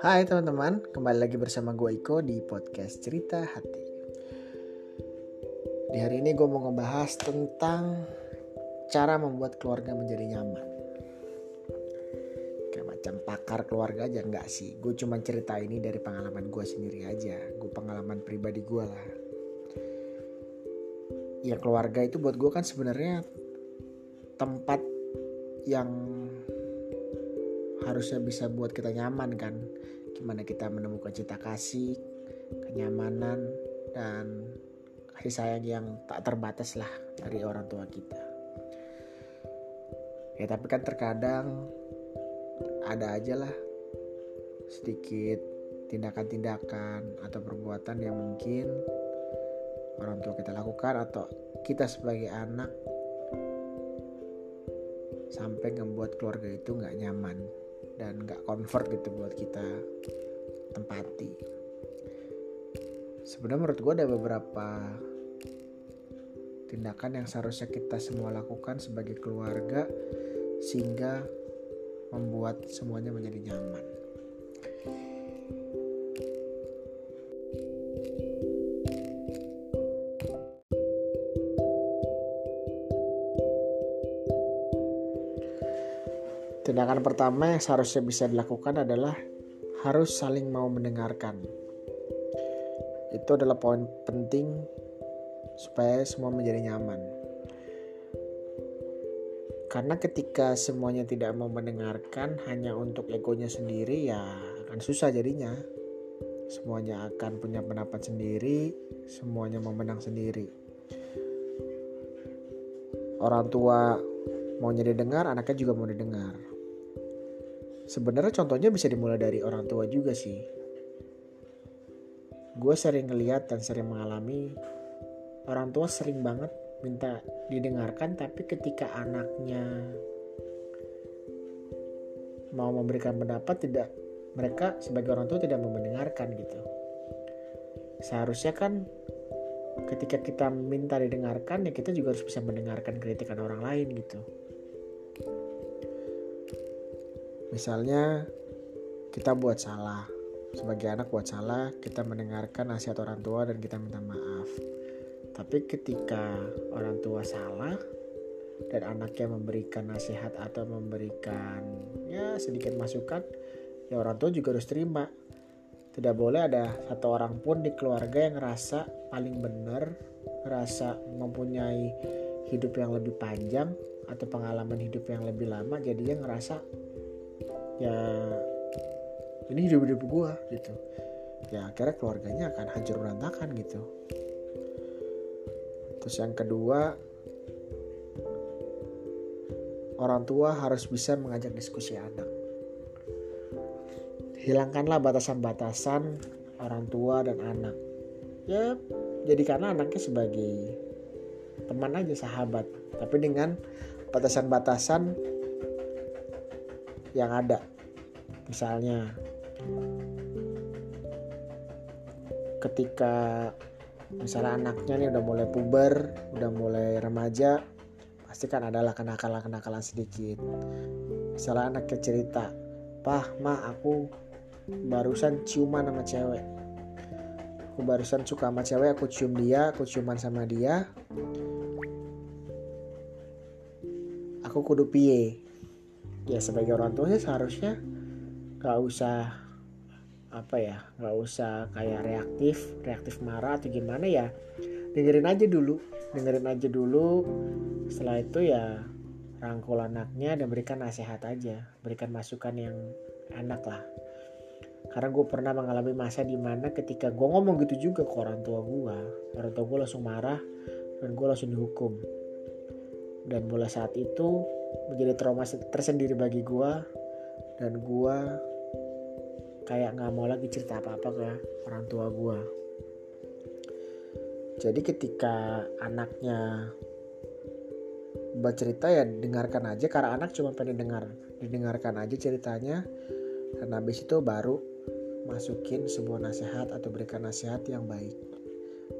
Hai teman-teman, kembali lagi bersama gue Iko di podcast Cerita Hati. Di hari ini gue mau ngebahas tentang cara membuat keluarga menjadi nyaman. Kayak macam pakar keluarga aja enggak sih? Gue cuma cerita ini dari pengalaman gue sendiri aja. Gue pengalaman pribadi gue lah. Ya keluarga itu buat gue kan sebenarnya tempat yang harusnya bisa buat kita nyaman kan gimana kita menemukan cinta kasih kenyamanan dan kasih sayang yang tak terbatas lah dari orang tua kita. Ya tapi kan terkadang ada aja lah sedikit tindakan-tindakan atau perbuatan yang mungkin orang tua kita lakukan atau kita sebagai anak sampai membuat keluarga itu nggak nyaman dan nggak comfort gitu buat kita tempati. Sebenarnya menurut gue ada beberapa tindakan yang seharusnya kita semua lakukan sebagai keluarga sehingga membuat semuanya menjadi nyaman Tindakan pertama yang seharusnya bisa dilakukan adalah harus saling mau mendengarkan. Itu adalah poin penting supaya semua menjadi nyaman. Karena ketika semuanya tidak mau mendengarkan hanya untuk egonya sendiri ya akan susah jadinya. Semuanya akan punya pendapat sendiri, semuanya mau menang sendiri. Orang tua mau jadi dengar, anaknya juga mau didengar Sebenarnya contohnya bisa dimulai dari orang tua juga sih. Gue sering ngeliat dan sering mengalami orang tua sering banget minta didengarkan tapi ketika anaknya mau memberikan pendapat tidak mereka sebagai orang tua tidak mau mendengarkan gitu. Seharusnya kan ketika kita minta didengarkan ya kita juga harus bisa mendengarkan kritikan orang lain gitu. Misalnya kita buat salah, sebagai anak buat salah, kita mendengarkan nasihat orang tua dan kita minta maaf. Tapi ketika orang tua salah dan anaknya memberikan nasihat atau memberikan ya sedikit masukan, ya orang tua juga harus terima. Tidak boleh ada satu orang pun di keluarga yang ngerasa paling benar, ngerasa mempunyai hidup yang lebih panjang atau pengalaman hidup yang lebih lama, jadinya ngerasa ya ini hidup hidup gue gitu. Ya akhirnya keluarganya akan hancur berantakan gitu. Terus yang kedua orang tua harus bisa mengajak diskusi anak. Hilangkanlah batasan-batasan orang tua dan anak. Ya jadikanlah anaknya sebagai teman aja sahabat. Tapi dengan batasan-batasan yang ada misalnya ketika misalnya anaknya nih udah mulai puber udah mulai remaja pasti kan adalah kenakalan-kenakalan sedikit. Misalnya anaknya cerita pah ma aku barusan ciuman sama cewek. Aku barusan suka sama cewek aku cium dia aku ciuman sama dia. Aku kudu piye? Ya sebagai orang tua sih seharusnya gak usah apa ya gak usah kayak reaktif reaktif marah atau gimana ya dengerin aja dulu dengerin aja dulu. Setelah itu ya rangkul anaknya dan berikan nasihat aja berikan masukan yang enak lah. Karena gue pernah mengalami masa di mana ketika gue ngomong gitu juga ke orang tua gue orang tua gue langsung marah dan gue langsung dihukum. Dan mulai saat itu menjadi trauma tersendiri bagi gue dan gue kayak nggak mau lagi cerita apa-apa ke orang tua gue jadi ketika anaknya bercerita ya dengarkan aja karena anak cuma pengen dengar didengarkan aja ceritanya. Dan habis itu baru masukin sebuah nasihat atau berikan nasihat yang baik.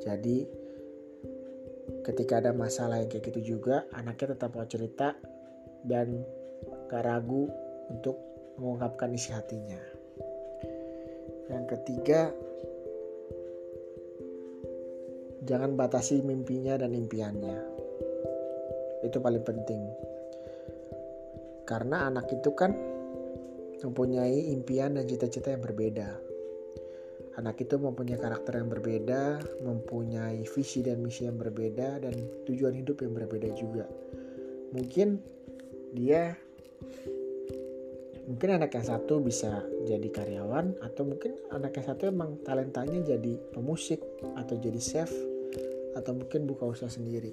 Jadi ketika ada masalah yang kayak gitu juga anaknya tetap mau cerita dan gak ragu untuk mengungkapkan isi hatinya yang ketiga jangan batasi mimpinya dan impiannya. Itu paling penting. Karena anak itu kan mempunyai impian dan cita-cita yang berbeda. Anak itu mempunyai karakter yang berbeda, mempunyai visi dan misi yang berbeda, dan tujuan hidup yang berbeda juga. Mungkin dia, mungkin anak yang satu bisa jadi karyawan, atau mungkin anak yang satu emang talentanya jadi pemusik, atau jadi chef, atau mungkin buka usaha sendiri.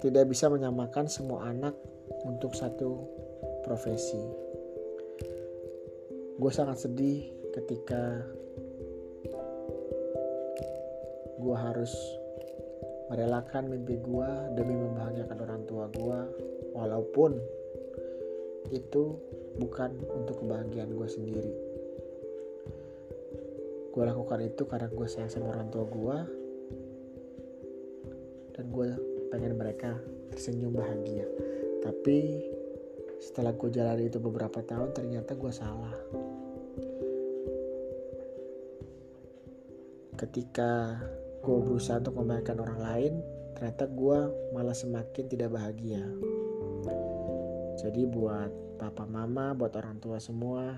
Tidak bisa menyamakan semua anak untuk satu profesi gue sangat sedih ketika gue harus merelakan mimpi gue demi membahagiakan orang tua gue walaupun itu bukan untuk kebahagiaan gue sendiri. Gue lakukan itu karena gue sayang sama orang tua gue dan gue pengen mereka tersenyum bahagia. Tapi setelah gue jalani itu beberapa tahun ternyata gue salah. Ketika gue berusaha untuk membahagiakan orang lain ternyata gue malah semakin tidak bahagia jadi buat papa mama buat orang tua semua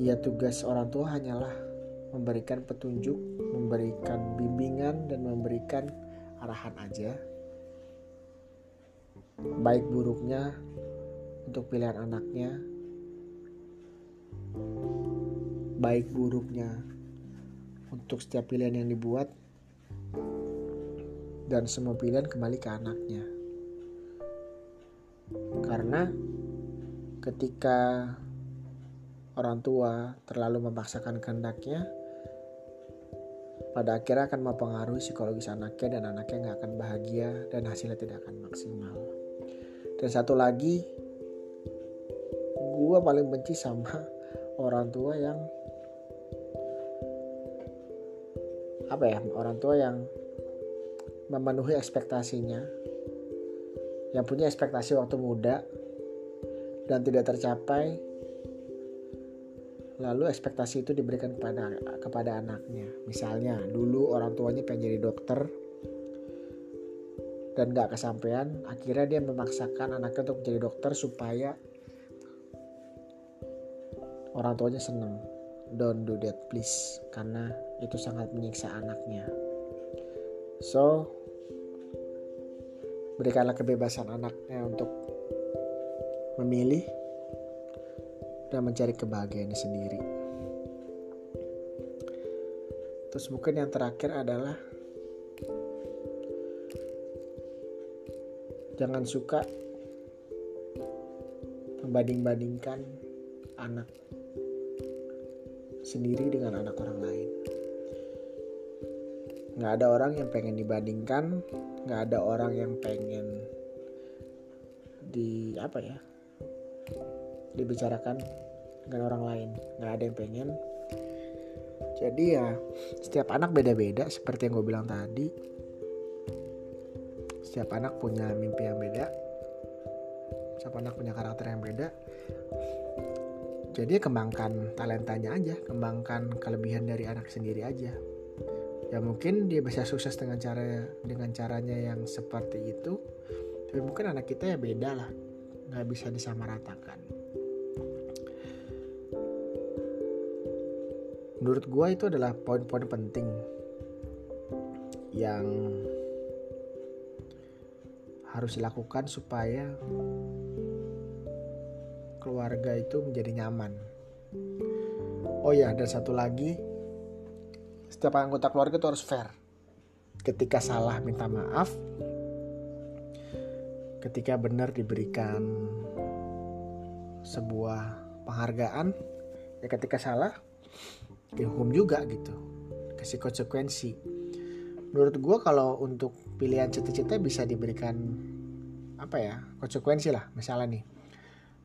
ya tugas orang tua hanyalah memberikan petunjuk memberikan bimbingan dan memberikan arahan aja baik buruknya untuk pilihan anaknya baik buruknya untuk setiap pilihan yang dibuat dan semua pilihan kembali ke anaknya. Karena ketika orang tua terlalu memaksakan kehendaknya, pada akhirnya akan mempengaruhi psikologis anaknya dan anaknya nggak akan bahagia dan hasilnya tidak akan maksimal. Dan satu lagi, gue paling benci sama orang tua yang apa ya orang tua yang memenuhi ekspektasinya yang punya ekspektasi waktu muda dan tidak tercapai lalu ekspektasi itu diberikan kepada kepada anaknya. Misalnya dulu orang tuanya pengen jadi dokter dan gak kesampaian akhirnya dia memaksakan anaknya untuk menjadi dokter supaya orang tuanya seneng. Don't do that please karena itu sangat menyiksa anaknya. So berikanlah kebebasan anaknya untuk memilih dan mencari kebahagiaannya sendiri terus mungkin yang terakhir adalah jangan suka membanding-bandingkan anak sendiri dengan anak orang lain. Nggak ada orang yang pengen dibandingkan, nggak ada orang yang pengen di apa ya dibicarakan dengan orang lain. Nggak ada yang pengen. Jadi ya setiap anak beda-beda seperti yang gue bilang tadi. Setiap anak punya mimpi yang beda. Setiap anak punya karakter yang beda. Jadi kembangkan talentanya aja kembangkan kelebihan dari anak sendiri aja ya mungkin dia bisa sukses dengan cara dengan caranya yang seperti itu. Tapi mungkin anak kita ya beda lah. Nggak bisa disamaratakan. Menurut gue itu adalah poin-poin penting yang harus dilakukan supaya keluarga itu menjadi nyaman. Oh ya, dan satu lagi, setiap anggota keluarga itu harus fair. Ketika salah minta maaf, ketika benar diberikan sebuah penghargaan, ya ketika salah dihukum juga gitu, kasih konsekuensi. Menurut gue kalau untuk pilihan cita-cita bisa diberikan apa ya konsekuensi lah misalnya nih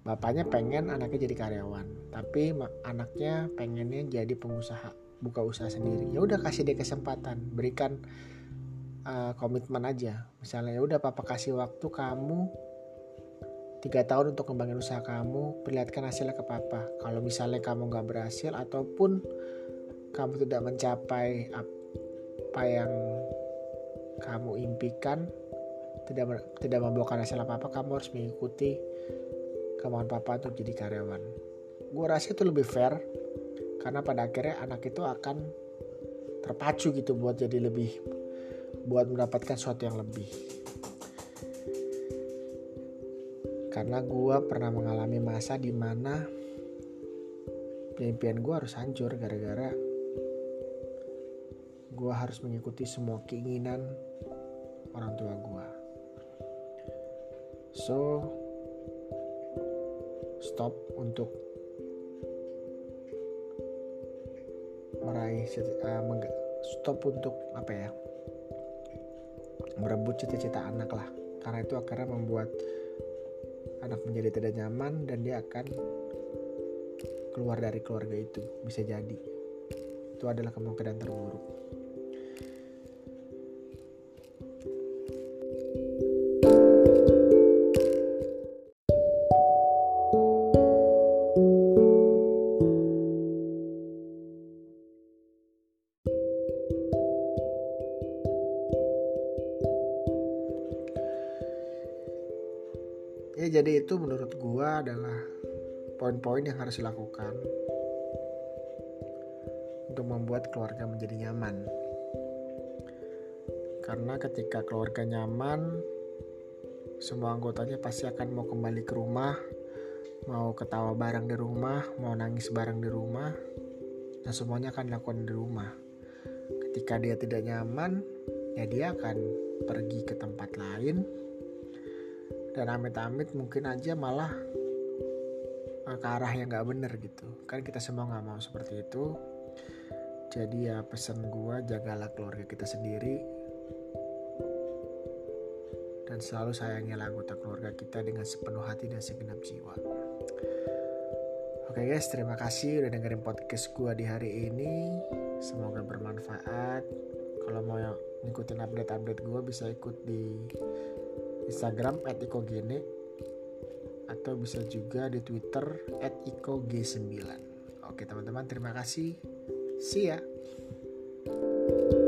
bapaknya pengen anaknya jadi karyawan tapi anaknya pengennya jadi pengusaha buka usaha sendiri. Ya udah kasih dia kesempatan berikan uh, komitmen aja. Misalnya ya udah papa kasih waktu kamu tiga tahun untuk kembangin usaha kamu perlihatkan hasilnya ke papa. Kalau misalnya kamu nggak berhasil ataupun kamu tidak mencapai apa yang kamu impikan tidak tidak membawakan hasil apa apa kamu harus mengikuti kemauan papa untuk jadi karyawan. Gue rasa itu lebih fair karena pada akhirnya anak itu akan terpacu gitu buat jadi lebih buat mendapatkan sesuatu yang lebih. Karena gue pernah mengalami masa di mana impian gue harus hancur gara-gara gue harus mengikuti semua keinginan orang tua gue so stop untuk meraih uh, stop untuk apa ya merebut cita-cita anak lah. Karena itu akhirnya membuat anak menjadi tidak nyaman dan dia akan keluar dari keluarga itu. Bisa jadi. Itu adalah kemungkinan terburuk ya jadi itu menurut gua adalah poin-poin yang harus dilakukan untuk membuat keluarga menjadi nyaman. Karena ketika keluarga nyaman semua anggotanya pasti akan mau kembali ke rumah mau ketawa bareng di rumah mau nangis bareng di rumah dan semuanya akan dilakukan di rumah. Ketika dia tidak nyaman ya dia akan pergi ke tempat lain dan amit-amit mungkin aja malah eh, ke arah yang nggak bener gitu kan kita semua nggak mau seperti itu jadi ya pesan gua jagalah keluarga kita sendiri dan selalu sayangilah anggota keluarga kita dengan sepenuh hati dan segenap jiwa Oke guys, terima kasih udah dengerin podcast gua di hari ini. Semoga bermanfaat. Kalau mau ngikutin update-update gua bisa ikut di Instagram @ikogene atau bisa juga di Twitter @ikog9. Oke teman-teman, terima kasih. See ya. thank you